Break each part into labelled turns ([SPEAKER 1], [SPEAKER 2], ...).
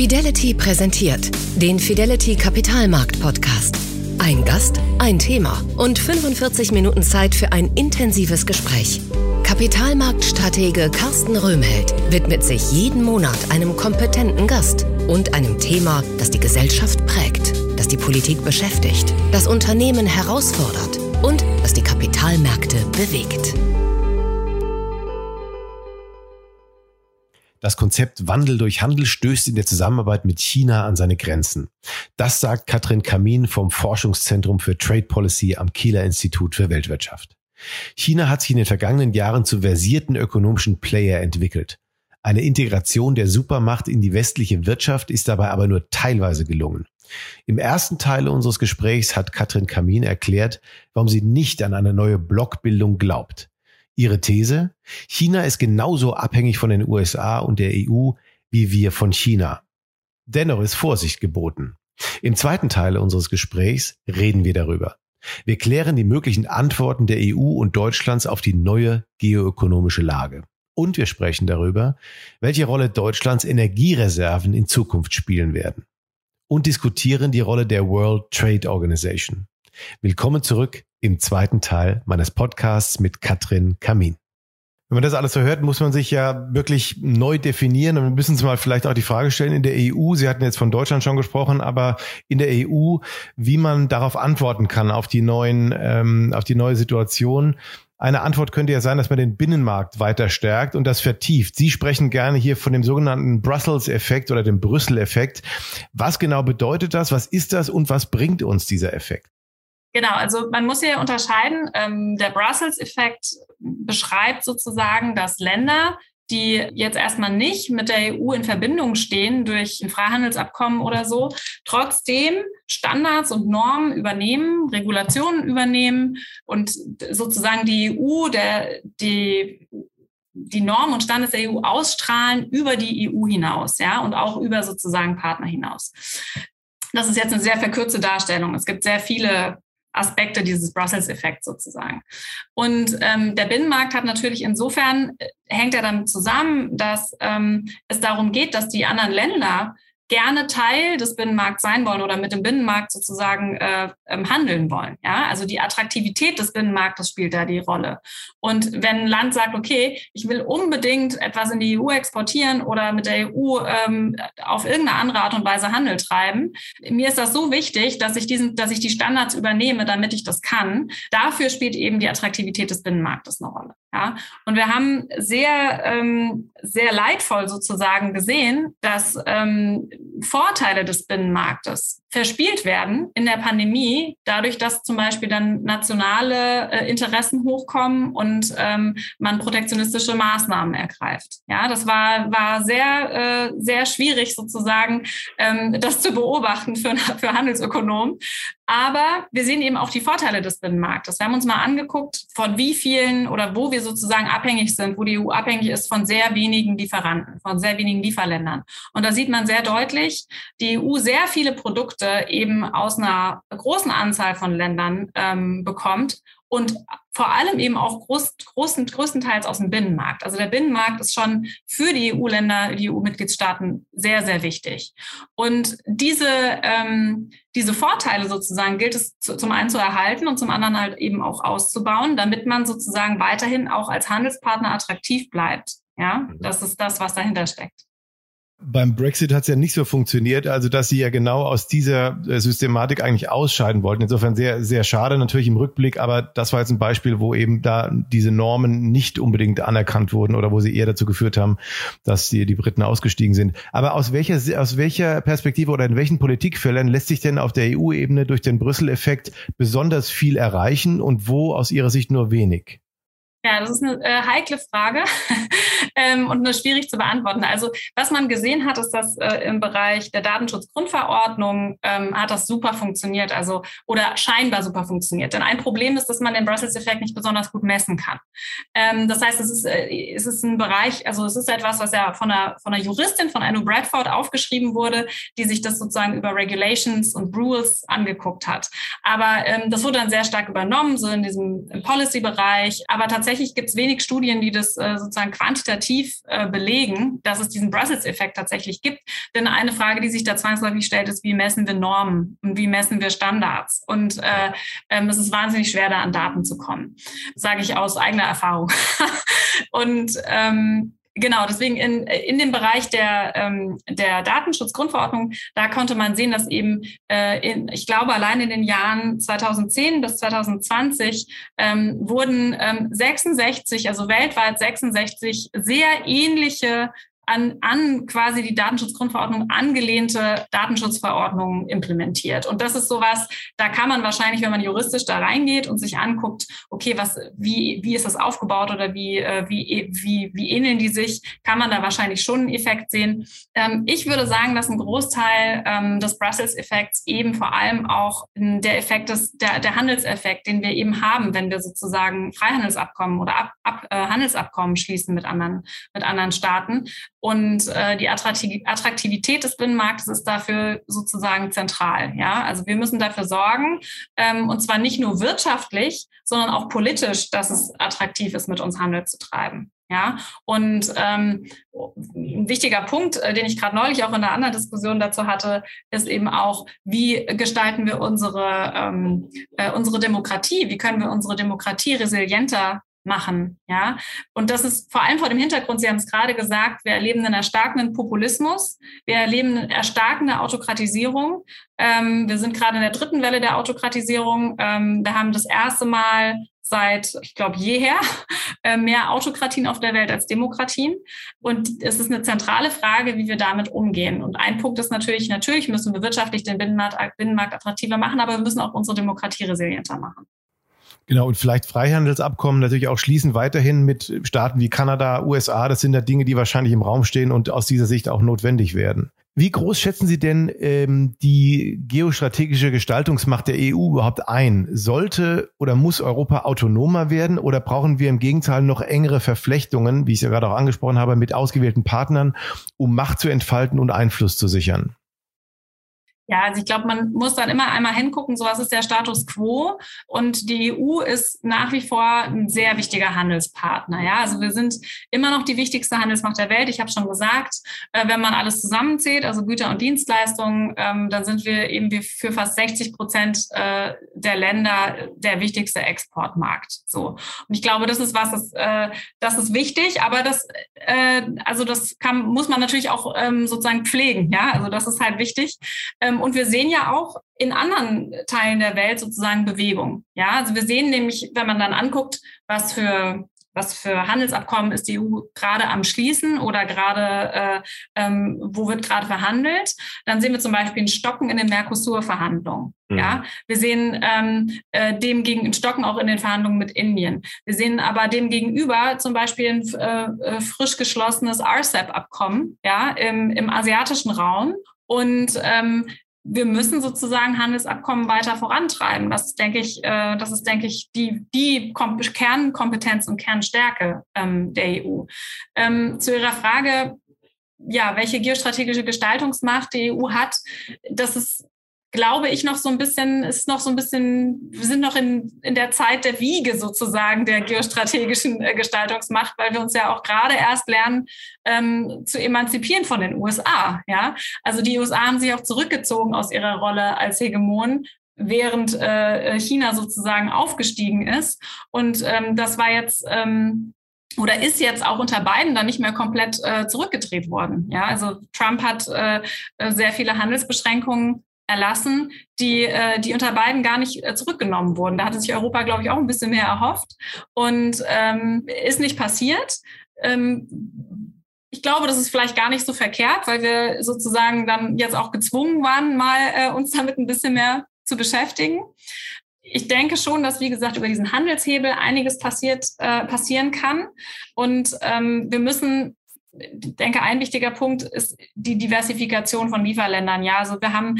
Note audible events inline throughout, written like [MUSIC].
[SPEAKER 1] Fidelity präsentiert den Fidelity Kapitalmarkt Podcast. Ein Gast, ein Thema und 45 Minuten Zeit für ein intensives Gespräch. Kapitalmarktstratege Carsten Röhmheld widmet sich jeden Monat einem kompetenten Gast und einem Thema, das die Gesellschaft prägt, das die Politik beschäftigt, das Unternehmen herausfordert und das die Kapitalmärkte bewegt.
[SPEAKER 2] Das Konzept Wandel durch Handel stößt in der Zusammenarbeit mit China an seine Grenzen. Das sagt Katrin Kamin vom Forschungszentrum für Trade Policy am Kieler Institut für Weltwirtschaft. China hat sich in den vergangenen Jahren zu versierten ökonomischen Player entwickelt. Eine Integration der Supermacht in die westliche Wirtschaft ist dabei aber nur teilweise gelungen. Im ersten Teil unseres Gesprächs hat Katrin Kamin erklärt, warum sie nicht an eine neue Blockbildung glaubt. Ihre These? China ist genauso abhängig von den USA und der EU wie wir von China. Dennoch ist Vorsicht geboten. Im zweiten Teil unseres Gesprächs reden wir darüber. Wir klären die möglichen Antworten der EU und Deutschlands auf die neue geoökonomische Lage. Und wir sprechen darüber, welche Rolle Deutschlands Energiereserven in Zukunft spielen werden. Und diskutieren die Rolle der World Trade Organization. Willkommen zurück im zweiten Teil meines Podcasts mit Katrin Kamin. Wenn man das alles so hört, muss man sich ja wirklich neu definieren und wir müssen uns mal vielleicht auch die Frage stellen in der EU, Sie hatten jetzt von Deutschland schon gesprochen, aber in der EU, wie man darauf antworten kann, auf die neuen, ähm, auf die neue Situation. Eine Antwort könnte ja sein, dass man den Binnenmarkt weiter stärkt und das vertieft. Sie sprechen gerne hier von dem sogenannten Brussels-Effekt oder dem Brüssel-Effekt. Was genau bedeutet das? Was ist das und was bringt uns dieser Effekt?
[SPEAKER 3] Genau, also man muss hier unterscheiden. Ähm, der Brussels-Effekt beschreibt sozusagen, dass Länder, die jetzt erstmal nicht mit der EU in Verbindung stehen durch ein Freihandelsabkommen oder so, trotzdem Standards und Normen übernehmen, Regulationen übernehmen und sozusagen die EU, der, die die Normen und Standards der EU ausstrahlen über die EU hinaus, ja, und auch über sozusagen Partner hinaus. Das ist jetzt eine sehr verkürzte Darstellung. Es gibt sehr viele Aspekte dieses Brussels-Effekts sozusagen. Und ähm, der Binnenmarkt hat natürlich insofern, äh, hängt er damit zusammen, dass ähm, es darum geht, dass die anderen Länder gerne Teil des Binnenmarkts sein wollen oder mit dem Binnenmarkt sozusagen äh, ähm, handeln wollen. Ja, also die Attraktivität des Binnenmarktes spielt da die Rolle. Und wenn ein Land sagt, okay, ich will unbedingt etwas in die EU exportieren oder mit der EU ähm, auf irgendeine andere Art und Weise Handel treiben, mir ist das so wichtig, dass ich diesen, dass ich die Standards übernehme, damit ich das kann. Dafür spielt eben die Attraktivität des Binnenmarktes eine Rolle. Ja, und wir haben sehr, ähm, sehr leidvoll sozusagen gesehen, dass ähm, Vorteile des Binnenmarktes verspielt werden in der Pandemie, dadurch, dass zum Beispiel dann nationale äh, Interessen hochkommen und ähm, man protektionistische Maßnahmen ergreift. Ja, das war, war sehr, äh, sehr schwierig sozusagen, ähm, das zu beobachten für, für Handelsökonomen. Aber wir sehen eben auch die Vorteile des Binnenmarktes. Wir haben uns mal angeguckt, von wie vielen oder wo wir sozusagen abhängig sind, wo die EU abhängig ist von sehr wenigen Lieferanten, von sehr wenigen Lieferländern. Und da sieht man sehr deutlich, die EU sehr viele Produkte eben aus einer großen Anzahl von Ländern ähm, bekommt und vor allem eben auch groß, großen, größtenteils aus dem Binnenmarkt. Also der Binnenmarkt ist schon für die EU-Länder, die EU-Mitgliedstaaten sehr, sehr wichtig. Und diese, ähm, diese Vorteile sozusagen gilt es zu, zum einen zu erhalten und zum anderen halt eben auch auszubauen, damit man sozusagen weiterhin auch als Handelspartner attraktiv bleibt. Ja, mhm. das ist das, was dahinter steckt.
[SPEAKER 2] Beim Brexit hat es ja nicht so funktioniert, also dass sie ja genau aus dieser äh, Systematik eigentlich ausscheiden wollten. Insofern sehr, sehr schade natürlich im Rückblick, aber das war jetzt ein Beispiel, wo eben da diese Normen nicht unbedingt anerkannt wurden oder wo sie eher dazu geführt haben, dass die, die Briten ausgestiegen sind. Aber aus welcher, aus welcher Perspektive oder in welchen Politikfeldern lässt sich denn auf der EU-Ebene durch den Brüssel-Effekt besonders viel erreichen und wo aus Ihrer Sicht nur wenig?
[SPEAKER 3] Ja, das ist eine äh, heikle Frage [LAUGHS] ähm, und eine schwierig zu beantworten. Also was man gesehen hat, ist, dass äh, im Bereich der Datenschutzgrundverordnung ähm, hat das super funktioniert, also oder scheinbar super funktioniert. Denn ein Problem ist, dass man den Brussels-Effekt nicht besonders gut messen kann. Ähm, das heißt, es ist, äh, es ist ein Bereich, also es ist etwas, was ja von einer, von einer Juristin, von Anu Bradford aufgeschrieben wurde, die sich das sozusagen über Regulations und Rules angeguckt hat. Aber ähm, das wurde dann sehr stark übernommen, so in diesem Policy-Bereich. Aber tatsächlich tatsächlich gibt es wenig Studien, die das äh, sozusagen quantitativ äh, belegen, dass es diesen Brussels-Effekt tatsächlich gibt. Denn eine Frage, die sich da zwangsläufig stellt, ist, wie messen wir Normen und wie messen wir Standards? Und äh, ähm, es ist wahnsinnig schwer, da an Daten zu kommen, sage ich aus eigener Erfahrung. [LAUGHS] und ähm, Genau, deswegen in, in dem Bereich der, ähm, der Datenschutzgrundverordnung, da konnte man sehen, dass eben, äh, in, ich glaube, allein in den Jahren 2010 bis 2020 ähm, wurden ähm, 66, also weltweit 66 sehr ähnliche an, an quasi die Datenschutzgrundverordnung angelehnte Datenschutzverordnungen implementiert. Und das ist sowas, da kann man wahrscheinlich, wenn man juristisch da reingeht und sich anguckt, okay, was, wie, wie ist das aufgebaut oder wie, äh, wie, wie, wie ähneln die sich, kann man da wahrscheinlich schon einen Effekt sehen. Ähm, ich würde sagen, dass ein Großteil ähm, des Brussels-Effekts eben vor allem auch der Effekt des, der, der Handelseffekt, den wir eben haben, wenn wir sozusagen Freihandelsabkommen oder Ab, Ab, äh, Handelsabkommen schließen mit anderen, mit anderen Staaten, und äh, die Attraktivität des Binnenmarktes ist dafür sozusagen zentral. Ja, also wir müssen dafür sorgen, ähm, und zwar nicht nur wirtschaftlich, sondern auch politisch, dass es attraktiv ist, mit uns Handel zu treiben. Ja, und ähm, ein wichtiger Punkt, äh, den ich gerade neulich auch in einer anderen Diskussion dazu hatte, ist eben auch, wie gestalten wir unsere, ähm, äh, unsere Demokratie? Wie können wir unsere Demokratie resilienter machen. Ja, und das ist vor allem vor dem Hintergrund, Sie haben es gerade gesagt, wir erleben einen erstarkenden Populismus, wir erleben eine erstarkende Autokratisierung. Ähm, wir sind gerade in der dritten Welle der Autokratisierung. Ähm, wir haben das erste Mal seit, ich glaube, jeher [LAUGHS] äh, mehr Autokratien auf der Welt als Demokratien. Und es ist eine zentrale Frage, wie wir damit umgehen. Und ein Punkt ist natürlich, natürlich müssen wir wirtschaftlich den Binnenmarkt, Binnenmarkt attraktiver machen, aber wir müssen auch unsere Demokratie resilienter machen.
[SPEAKER 2] Genau, und vielleicht Freihandelsabkommen natürlich auch schließen weiterhin mit Staaten wie Kanada, USA. Das sind ja Dinge, die wahrscheinlich im Raum stehen und aus dieser Sicht auch notwendig werden. Wie groß schätzen Sie denn ähm, die geostrategische Gestaltungsmacht der EU überhaupt ein? Sollte oder muss Europa autonomer werden oder brauchen wir im Gegenteil noch engere Verflechtungen, wie ich es ja gerade auch angesprochen habe, mit ausgewählten Partnern, um Macht zu entfalten und Einfluss zu sichern?
[SPEAKER 3] Ja, also ich glaube, man muss dann immer einmal hingucken, so was ist der Status quo. Und die EU ist nach wie vor ein sehr wichtiger Handelspartner. Ja, also wir sind immer noch die wichtigste Handelsmacht der Welt. Ich habe schon gesagt, äh, wenn man alles zusammenzählt, also Güter und Dienstleistungen, ähm, dann sind wir eben für fast 60 Prozent äh, der Länder der wichtigste Exportmarkt. So. Und ich glaube, das ist was, das, äh, das ist wichtig, aber das, also das kann, muss man natürlich auch ähm, sozusagen pflegen. Ja, also das ist halt wichtig. Ähm, und wir sehen ja auch in anderen Teilen der Welt sozusagen Bewegung. Ja, also wir sehen nämlich, wenn man dann anguckt, was für was für Handelsabkommen ist die EU gerade am Schließen oder gerade, äh, ähm, wo wird gerade verhandelt, dann sehen wir zum Beispiel ein Stocken in den Mercosur-Verhandlungen. Mhm. Ja, wir sehen ähm, äh, dem gegen ein Stocken auch in den Verhandlungen mit Indien. Wir sehen aber dem gegenüber zum Beispiel ein äh, äh frisch geschlossenes RCEP-Abkommen ja, im, im asiatischen Raum. Und ähm, wir müssen sozusagen Handelsabkommen weiter vorantreiben. Das ist, denke ich, äh, das ist, denke ich, die, die Kom Kernkompetenz und Kernstärke ähm, der EU. Ähm, zu Ihrer Frage, ja, welche geostrategische Gestaltungsmacht die EU hat, das ist glaube ich, noch so ein bisschen, ist noch so ein bisschen, wir sind noch in, in der Zeit der Wiege sozusagen der geostrategischen äh, Gestaltungsmacht, weil wir uns ja auch gerade erst lernen, ähm, zu emanzipieren von den USA. Ja, also die USA haben sich auch zurückgezogen aus ihrer Rolle als Hegemon während äh, China sozusagen aufgestiegen ist. Und ähm, das war jetzt ähm, oder ist jetzt auch unter Biden dann nicht mehr komplett äh, zurückgedreht worden. Ja, also Trump hat äh, sehr viele Handelsbeschränkungen erlassen, die, äh, die unter beiden gar nicht äh, zurückgenommen wurden. Da hatte sich Europa, glaube ich, auch ein bisschen mehr erhofft und ähm, ist nicht passiert. Ähm, ich glaube, das ist vielleicht gar nicht so verkehrt, weil wir sozusagen dann jetzt auch gezwungen waren, mal äh, uns damit ein bisschen mehr zu beschäftigen. Ich denke schon, dass, wie gesagt, über diesen Handelshebel einiges passiert, äh, passieren kann. Und ähm, wir müssen ich denke, ein wichtiger Punkt ist die Diversifikation von Lieferländern. Ja, also wir haben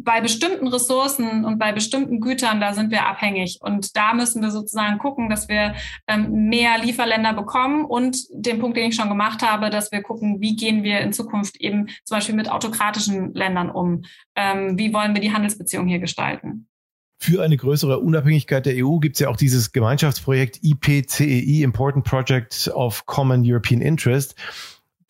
[SPEAKER 3] bei bestimmten Ressourcen und bei bestimmten Gütern, da sind wir abhängig. Und da müssen wir sozusagen gucken, dass wir ähm, mehr Lieferländer bekommen und den Punkt, den ich schon gemacht habe, dass wir gucken, wie gehen wir in Zukunft eben zum Beispiel mit autokratischen Ländern um? Ähm, wie wollen wir die Handelsbeziehungen hier gestalten?
[SPEAKER 2] Für eine größere Unabhängigkeit der EU gibt es ja auch dieses Gemeinschaftsprojekt IPCEI, e Important Project of Common European Interest.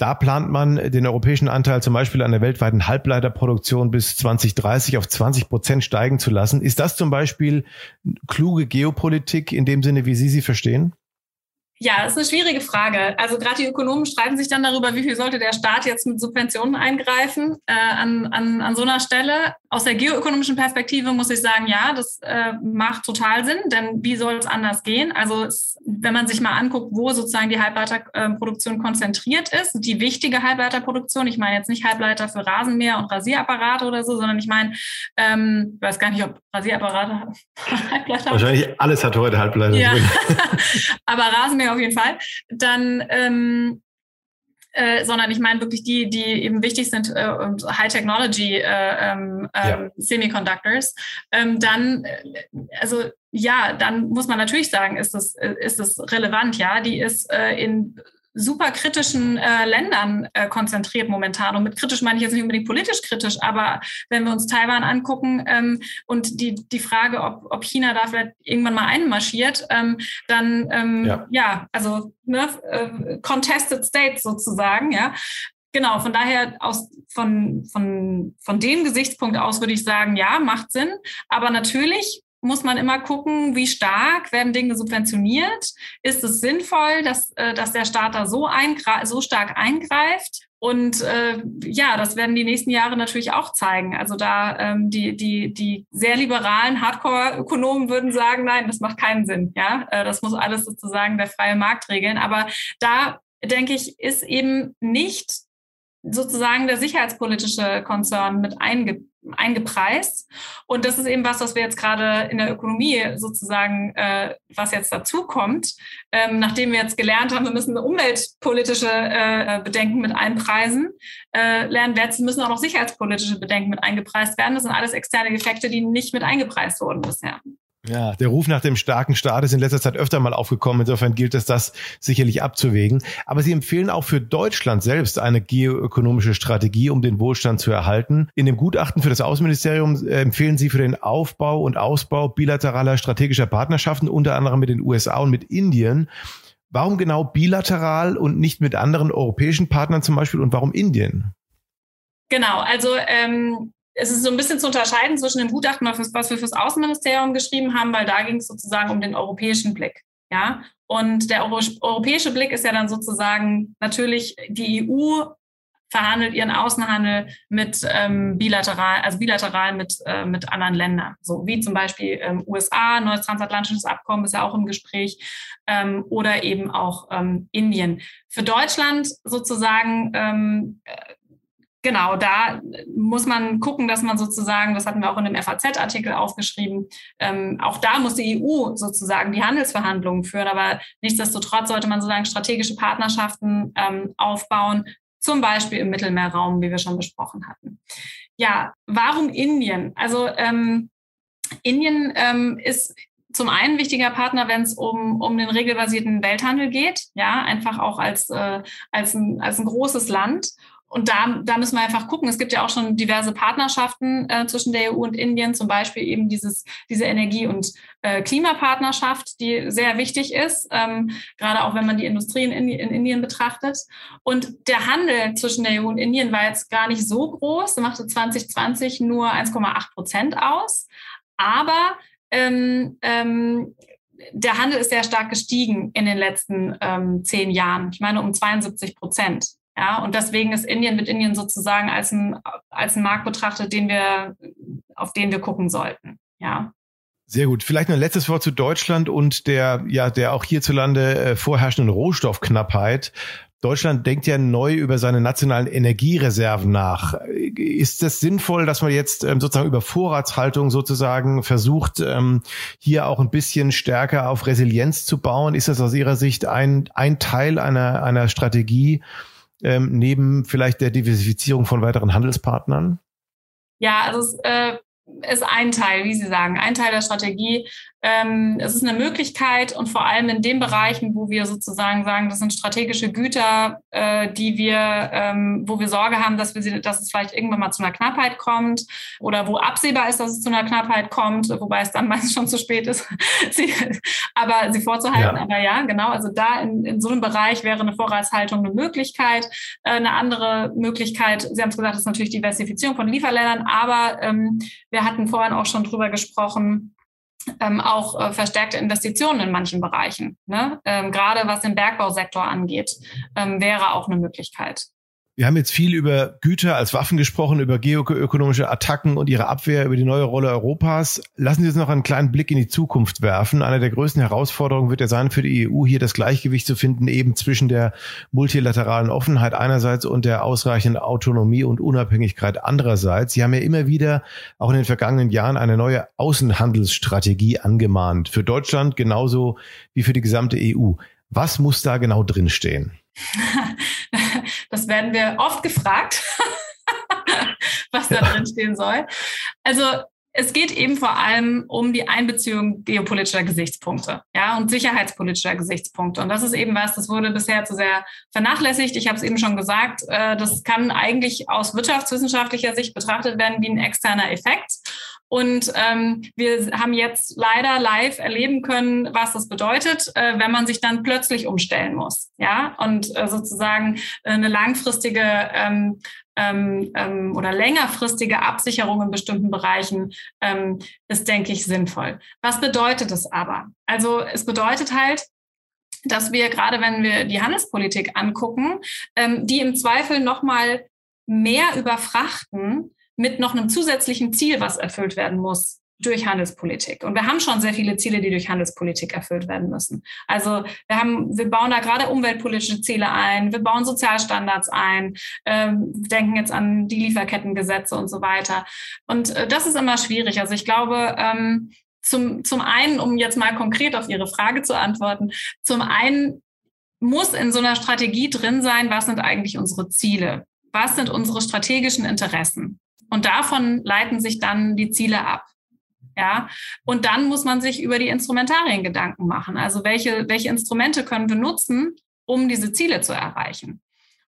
[SPEAKER 2] Da plant man den europäischen Anteil zum Beispiel an der weltweiten Halbleiterproduktion bis 2030 auf 20 Prozent steigen zu lassen. Ist das zum Beispiel kluge Geopolitik in dem Sinne, wie Sie sie verstehen?
[SPEAKER 3] Ja, das ist eine schwierige Frage. Also gerade die Ökonomen streiten sich dann darüber, wie viel sollte der Staat jetzt mit Subventionen eingreifen äh, an, an, an so einer Stelle. Aus der geoökonomischen Perspektive muss ich sagen, ja, das äh, macht total Sinn, denn wie soll es anders gehen? Also es, wenn man sich mal anguckt, wo sozusagen die Halbleiterproduktion konzentriert ist, die wichtige Halbleiterproduktion, ich meine jetzt nicht Halbleiter für Rasenmäher und Rasierapparate oder so, sondern ich meine, ähm, ich weiß gar nicht, ob Rasierapparate [LAUGHS]
[SPEAKER 2] Halbleiter Wahrscheinlich alles hat heute Halbleiter. Ja. [LAUGHS]
[SPEAKER 3] Aber Rasenmäher auf jeden Fall, dann ähm, äh, sondern ich meine wirklich die, die eben wichtig sind äh, und High Technology äh, ähm, ja. Ähm, Semiconductors, ähm, dann äh, also ja, dann muss man natürlich sagen, ist das äh, ist das relevant, ja, die ist äh, in super kritischen äh, Ländern äh, konzentriert momentan. Und mit kritisch meine ich jetzt nicht unbedingt politisch kritisch, aber wenn wir uns Taiwan angucken ähm, und die, die Frage, ob, ob China da vielleicht irgendwann mal einmarschiert, ähm, dann ähm, ja. ja. also ne, äh, contested states sozusagen, ja. Genau, von daher aus von, von, von dem Gesichtspunkt aus würde ich sagen, ja, macht Sinn. Aber natürlich muss man immer gucken, wie stark werden Dinge subventioniert. Ist es sinnvoll, dass, äh, dass der Staat da so, so stark eingreift? Und äh, ja, das werden die nächsten Jahre natürlich auch zeigen. Also da ähm, die, die, die sehr liberalen Hardcore-Ökonomen würden sagen, nein, das macht keinen Sinn. Ja, äh, das muss alles sozusagen der freie Markt regeln. Aber da denke ich, ist eben nicht sozusagen der sicherheitspolitische Konzern mit einge eingepreist. Und das ist eben was, was wir jetzt gerade in der Ökonomie sozusagen, äh, was jetzt dazu kommt, ähm, nachdem wir jetzt gelernt haben, wir müssen umweltpolitische äh, Bedenken mit einpreisen, äh, lernen wir jetzt müssen auch noch sicherheitspolitische Bedenken mit eingepreist werden. Das sind alles externe Effekte, die nicht mit eingepreist wurden bisher.
[SPEAKER 2] Ja, der Ruf nach dem starken Staat ist in letzter Zeit öfter mal aufgekommen. Insofern gilt es, das sicherlich abzuwägen. Aber Sie empfehlen auch für Deutschland selbst eine geoökonomische Strategie, um den Wohlstand zu erhalten. In dem Gutachten für das Außenministerium äh, empfehlen Sie für den Aufbau und Ausbau bilateraler strategischer Partnerschaften, unter anderem mit den USA und mit Indien. Warum genau bilateral und nicht mit anderen europäischen Partnern zum Beispiel und warum Indien?
[SPEAKER 3] Genau, also ähm, es ist so ein bisschen zu unterscheiden zwischen dem Gutachten, was wir fürs Außenministerium geschrieben haben, weil da ging es sozusagen um den europäischen Blick. Ja, und der europäische Blick ist ja dann sozusagen natürlich die EU verhandelt ihren Außenhandel mit ähm, bilateral, also bilateral mit, äh, mit anderen Ländern, so wie zum Beispiel ähm, USA, neues transatlantisches Abkommen ist ja auch im Gespräch ähm, oder eben auch ähm, Indien. Für Deutschland sozusagen ähm, genau, da muss man gucken, dass man sozusagen, das hatten wir auch in dem FAZ-Artikel aufgeschrieben, ähm, auch da muss die EU sozusagen die Handelsverhandlungen führen, aber nichtsdestotrotz sollte man sozusagen strategische Partnerschaften ähm, aufbauen, zum Beispiel im Mittelmeerraum, wie wir schon besprochen hatten. Ja, warum Indien? Also ähm, Indien ähm, ist zum einen wichtiger Partner, wenn es um, um den regelbasierten Welthandel geht, ja, einfach auch als, äh, als, ein, als ein großes Land und da, da müssen wir einfach gucken. Es gibt ja auch schon diverse Partnerschaften äh, zwischen der EU und Indien, zum Beispiel eben dieses, diese Energie- und äh, Klimapartnerschaft, die sehr wichtig ist, ähm, gerade auch wenn man die Industrie in, in, Indien betrachtet. Und der Handel zwischen der EU und Indien war jetzt gar nicht so groß. Er machte 2020 nur 1,8 Prozent aus. Aber ähm, ähm, der Handel ist sehr stark gestiegen in den letzten ähm, zehn Jahren. Ich meine um 72 Prozent. Ja, und deswegen ist Indien mit Indien sozusagen als ein, als ein Markt betrachtet, den wir, auf den wir gucken sollten. Ja.
[SPEAKER 2] Sehr gut. Vielleicht noch ein letztes Wort zu Deutschland und der, ja, der auch hierzulande äh, vorherrschenden Rohstoffknappheit. Deutschland denkt ja neu über seine nationalen Energiereserven nach. Ist es sinnvoll, dass man jetzt ähm, sozusagen über Vorratshaltung sozusagen versucht, ähm, hier auch ein bisschen stärker auf Resilienz zu bauen? Ist das aus Ihrer Sicht ein, ein Teil einer, einer Strategie, ähm, neben vielleicht der Diversifizierung von weiteren Handelspartnern?
[SPEAKER 3] Ja, also es äh, ist ein Teil, wie Sie sagen, ein Teil der Strategie. Ähm, es ist eine Möglichkeit und vor allem in den Bereichen, wo wir sozusagen sagen, das sind strategische Güter, äh, die wir, ähm, wo wir Sorge haben, dass wir sie, dass es vielleicht irgendwann mal zu einer Knappheit kommt oder wo absehbar ist, dass es zu einer Knappheit kommt, wobei es dann [LAUGHS] meistens schon zu spät ist, [LAUGHS] sie, aber sie vorzuhalten. Ja. Aber ja, genau, also da in, in so einem Bereich wäre eine Vorratshaltung eine Möglichkeit. Äh, eine andere Möglichkeit, Sie haben es gesagt, ist natürlich Diversifizierung von Lieferländern, aber ähm, wir hatten vorhin auch schon drüber gesprochen, ähm, auch äh, verstärkte Investitionen in manchen Bereichen. Ne? Ähm, gerade was den Bergbausektor angeht, ähm, wäre auch eine Möglichkeit.
[SPEAKER 2] Wir haben jetzt viel über Güter als Waffen gesprochen, über geoökonomische Attacken und ihre Abwehr, über die neue Rolle Europas. Lassen Sie uns noch einen kleinen Blick in die Zukunft werfen. Eine der größten Herausforderungen wird ja sein für die EU, hier das Gleichgewicht zu finden, eben zwischen der multilateralen Offenheit einerseits und der ausreichenden Autonomie und Unabhängigkeit andererseits. Sie haben ja immer wieder, auch in den vergangenen Jahren, eine neue Außenhandelsstrategie angemahnt. Für Deutschland genauso wie für die gesamte EU. Was muss da genau drinstehen? [LAUGHS]
[SPEAKER 3] Das werden wir oft gefragt, [LAUGHS] was da drin stehen soll. Also es geht eben vor allem um die Einbeziehung geopolitischer Gesichtspunkte, ja, und sicherheitspolitischer Gesichtspunkte. Und das ist eben was, das wurde bisher zu sehr vernachlässigt. Ich habe es eben schon gesagt, äh, das kann eigentlich aus wirtschaftswissenschaftlicher Sicht betrachtet werden wie ein externer Effekt. Und ähm, wir haben jetzt leider live erleben können, was das bedeutet, äh, wenn man sich dann plötzlich umstellen muss. Ja, und äh, sozusagen eine langfristige ähm, ähm, ähm, oder längerfristige Absicherung in bestimmten Bereichen ähm, ist, denke ich, sinnvoll. Was bedeutet es aber? Also es bedeutet halt, dass wir gerade, wenn wir die Handelspolitik angucken, ähm, die im Zweifel noch mal mehr überfrachten mit noch einem zusätzlichen Ziel, was erfüllt werden muss durch Handelspolitik. Und wir haben schon sehr viele Ziele, die durch Handelspolitik erfüllt werden müssen. Also wir haben, wir bauen da gerade umweltpolitische Ziele ein, wir bauen Sozialstandards ein, ähm, denken jetzt an die Lieferkettengesetze und so weiter. Und äh, das ist immer schwierig. Also ich glaube, ähm, zum, zum einen, um jetzt mal konkret auf Ihre Frage zu antworten, zum einen muss in so einer Strategie drin sein, was sind eigentlich unsere Ziele? Was sind unsere strategischen Interessen? Und davon leiten sich dann die Ziele ab. Ja, und dann muss man sich über die Instrumentarien Gedanken machen. Also welche, welche Instrumente können wir nutzen, um diese Ziele zu erreichen?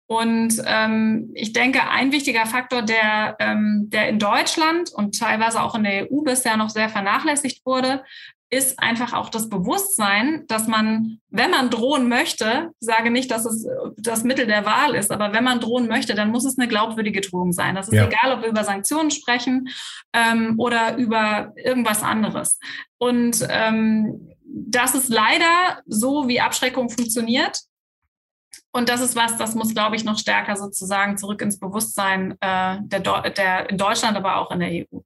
[SPEAKER 3] Und ähm, ich denke, ein wichtiger Faktor, der, ähm, der in Deutschland und teilweise auch in der EU bisher noch sehr vernachlässigt wurde, ist einfach auch das Bewusstsein, dass man, wenn man drohen möchte, ich sage nicht, dass es das Mittel der Wahl ist, aber wenn man drohen möchte, dann muss es eine glaubwürdige Drohung sein. Das ist ja. egal, ob wir über Sanktionen sprechen ähm, oder über irgendwas anderes. Und ähm, das ist leider so, wie Abschreckung funktioniert. Und das ist was, das muss, glaube ich, noch stärker sozusagen zurück ins Bewusstsein äh, der, der in Deutschland, aber auch in der EU.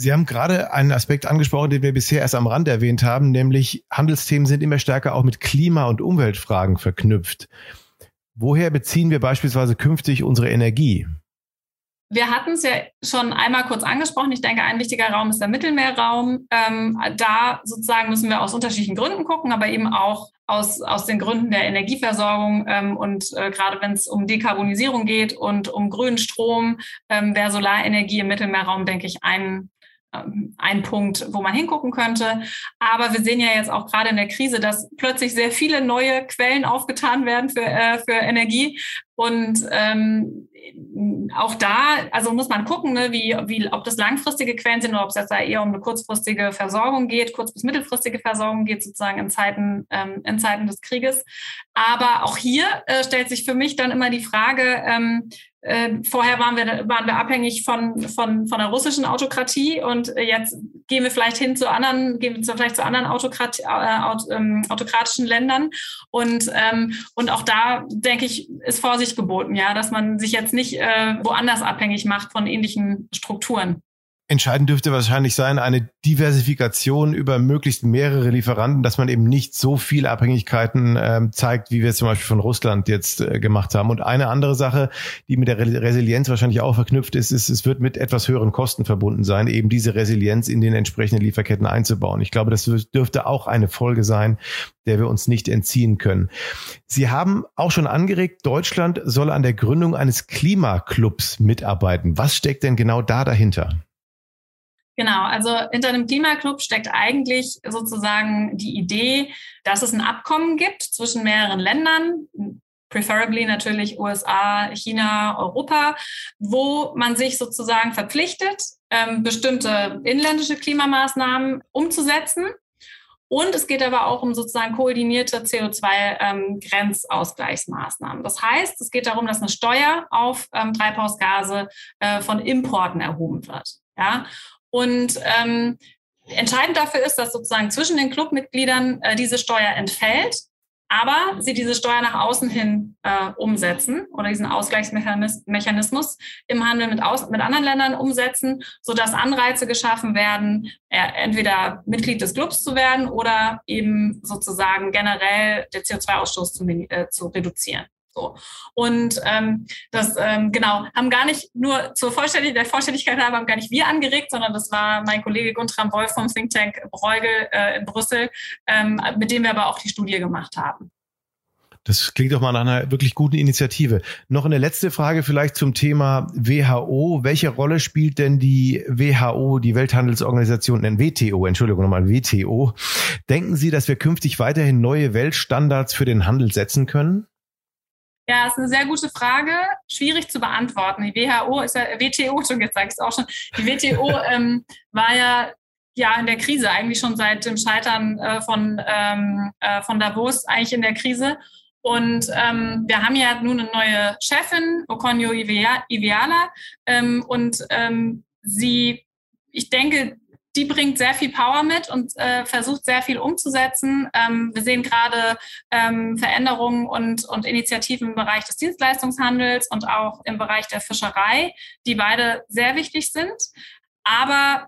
[SPEAKER 2] Sie haben gerade einen Aspekt angesprochen, den wir bisher erst am Rand erwähnt haben, nämlich Handelsthemen sind immer stärker auch mit Klima- und Umweltfragen verknüpft. Woher beziehen wir beispielsweise künftig unsere Energie?
[SPEAKER 3] Wir hatten es ja schon einmal kurz angesprochen. Ich denke, ein wichtiger Raum ist der Mittelmeerraum. Ähm, da sozusagen müssen wir aus unterschiedlichen Gründen gucken, aber eben auch aus, aus den Gründen der Energieversorgung. Ähm, und äh, gerade wenn es um Dekarbonisierung geht und um grünen Strom, ähm, wäre Solarenergie im Mittelmeerraum, denke ich, ein ein Punkt, wo man hingucken könnte. Aber wir sehen ja jetzt auch gerade in der Krise, dass plötzlich sehr viele neue Quellen aufgetan werden für, äh, für Energie. Und ähm, auch da, also muss man gucken, ne, wie, wie, ob das langfristige Quellen sind oder ob es jetzt da eher um eine kurzfristige Versorgung geht, kurz- bis mittelfristige Versorgung geht, sozusagen in Zeiten, ähm, in Zeiten des Krieges. Aber auch hier äh, stellt sich für mich dann immer die Frage, ähm, äh, vorher waren wir, waren wir abhängig von, von, von der russischen Autokratie und jetzt gehen wir vielleicht hin zu anderen, gehen wir vielleicht zu anderen Autokrat, äh, aut, ähm, autokratischen Ländern. Und, ähm, und auch da, denke ich, ist Vorsicht geboten, ja, dass man sich jetzt nicht äh, woanders abhängig macht von ähnlichen Strukturen.
[SPEAKER 2] Entscheidend dürfte wahrscheinlich sein, eine Diversifikation über möglichst mehrere Lieferanten, dass man eben nicht so viele Abhängigkeiten ähm, zeigt, wie wir es zum Beispiel von Russland jetzt äh, gemacht haben. Und eine andere Sache, die mit der Resilienz wahrscheinlich auch verknüpft ist, ist, es wird mit etwas höheren Kosten verbunden sein, eben diese Resilienz in den entsprechenden Lieferketten einzubauen. Ich glaube, das dürfte auch eine Folge sein, der wir uns nicht entziehen können. Sie haben auch schon angeregt, Deutschland soll an der Gründung eines Klimaclubs mitarbeiten. Was steckt denn genau da dahinter?
[SPEAKER 3] Genau, also hinter dem Klimaclub steckt eigentlich sozusagen die Idee, dass es ein Abkommen gibt zwischen mehreren Ländern, preferably natürlich USA, China, Europa, wo man sich sozusagen verpflichtet, ähm, bestimmte inländische Klimamaßnahmen umzusetzen. Und es geht aber auch um sozusagen koordinierte CO2-Grenzausgleichsmaßnahmen. Ähm, das heißt, es geht darum, dass eine Steuer auf ähm, Treibhausgase äh, von Importen erhoben wird. Ja? Und ähm, entscheidend dafür ist, dass sozusagen zwischen den Clubmitgliedern äh, diese Steuer entfällt aber sie diese Steuer nach außen hin äh, umsetzen oder diesen Ausgleichsmechanismus im Handel mit, aus, mit anderen Ländern umsetzen, sodass Anreize geschaffen werden, äh, entweder Mitglied des Clubs zu werden oder eben sozusagen generell den CO2-Ausstoß zu, äh, zu reduzieren. So. Und ähm, das ähm, genau haben gar nicht nur zur Vollständigkeit, der Vollständigkeit haben gar nicht wir angeregt, sondern das war mein Kollege Guntram Wolf vom Think Tank Bruegel äh, in Brüssel, ähm, mit dem wir aber auch die Studie gemacht haben.
[SPEAKER 2] Das klingt doch mal nach einer wirklich guten Initiative. Noch eine letzte Frage vielleicht zum Thema WHO. Welche Rolle spielt denn die WHO, die Welthandelsorganisation, nein, WTO, Entschuldigung nochmal, WTO? Denken Sie, dass wir künftig weiterhin neue Weltstandards für den Handel setzen können?
[SPEAKER 3] Ja, ist eine sehr gute Frage. Schwierig zu beantworten. Die WHO ist ja, WTO, schon jetzt sage ich es auch schon, die WTO [LAUGHS] ähm, war ja ja in der Krise, eigentlich schon seit dem Scheitern äh, von, ähm, äh, von Davos eigentlich in der Krise. Und ähm, wir haben ja nun eine neue Chefin, Okonjo Iweala, ähm, und ähm, sie, ich denke, die bringt sehr viel Power mit und äh, versucht sehr viel umzusetzen. Ähm, wir sehen gerade ähm, Veränderungen und, und Initiativen im Bereich des Dienstleistungshandels und auch im Bereich der Fischerei, die beide sehr wichtig sind. Aber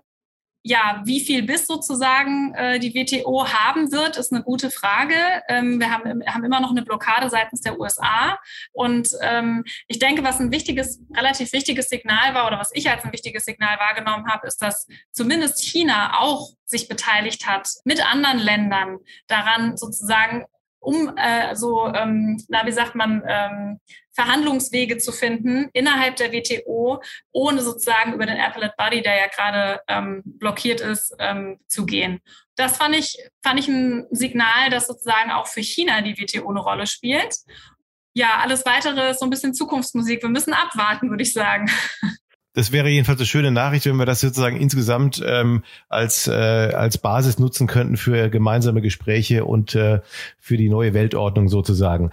[SPEAKER 3] ja, wie viel Biss sozusagen äh, die WTO haben wird, ist eine gute Frage. Ähm, wir haben, haben immer noch eine Blockade seitens der USA. Und ähm, ich denke, was ein wichtiges, relativ wichtiges Signal war oder was ich als ein wichtiges Signal wahrgenommen habe, ist, dass zumindest China auch sich beteiligt hat mit anderen Ländern daran sozusagen um äh, so, ähm, na, wie sagt man, ähm, Verhandlungswege zu finden innerhalb der WTO, ohne sozusagen über den Appellate Body, der ja gerade ähm, blockiert ist, ähm, zu gehen. Das fand ich, fand ich ein Signal, dass sozusagen auch für China die WTO eine Rolle spielt. Ja, alles weitere ist so ein bisschen Zukunftsmusik. Wir müssen abwarten, würde ich sagen.
[SPEAKER 2] Das wäre jedenfalls eine schöne Nachricht, wenn wir das sozusagen insgesamt ähm, als, äh, als Basis nutzen könnten für gemeinsame Gespräche und äh, für die neue Weltordnung sozusagen.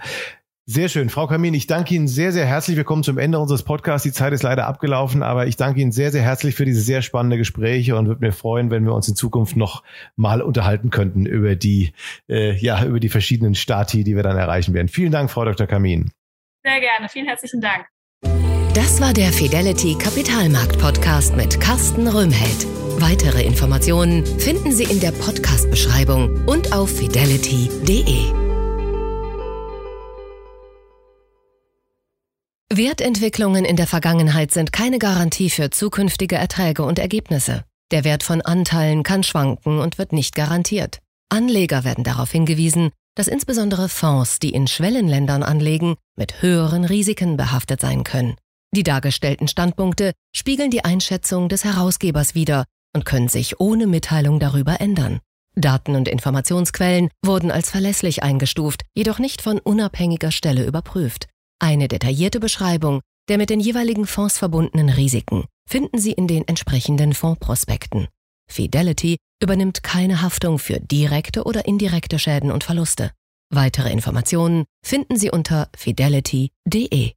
[SPEAKER 2] Sehr schön. Frau Kamin, ich danke Ihnen sehr, sehr herzlich. Wir kommen zum Ende unseres Podcasts. Die Zeit ist leider abgelaufen, aber ich danke Ihnen sehr, sehr herzlich für diese sehr spannende Gespräche und würde mir freuen, wenn wir uns in Zukunft noch mal unterhalten könnten über die, äh, ja, über die verschiedenen Stati, die wir dann erreichen werden. Vielen Dank, Frau Dr. Kamin.
[SPEAKER 3] Sehr gerne. Vielen herzlichen Dank.
[SPEAKER 1] Das war der Fidelity Kapitalmarkt Podcast mit Carsten Röhmheld. Weitere Informationen finden Sie in der Podcast-Beschreibung und auf fidelity.de. Wertentwicklungen in der Vergangenheit sind keine Garantie für zukünftige Erträge und Ergebnisse. Der Wert von Anteilen kann schwanken und wird nicht garantiert. Anleger werden darauf hingewiesen, dass insbesondere Fonds, die in Schwellenländern anlegen, mit höheren Risiken behaftet sein können. Die dargestellten Standpunkte spiegeln die Einschätzung des Herausgebers wider und können sich ohne Mitteilung darüber ändern. Daten und Informationsquellen wurden als verlässlich eingestuft, jedoch nicht von unabhängiger Stelle überprüft. Eine detaillierte Beschreibung der mit den jeweiligen Fonds verbundenen Risiken finden Sie in den entsprechenden Fondsprospekten. Fidelity übernimmt keine Haftung für direkte oder indirekte Schäden und Verluste. Weitere Informationen finden Sie unter fidelity.de.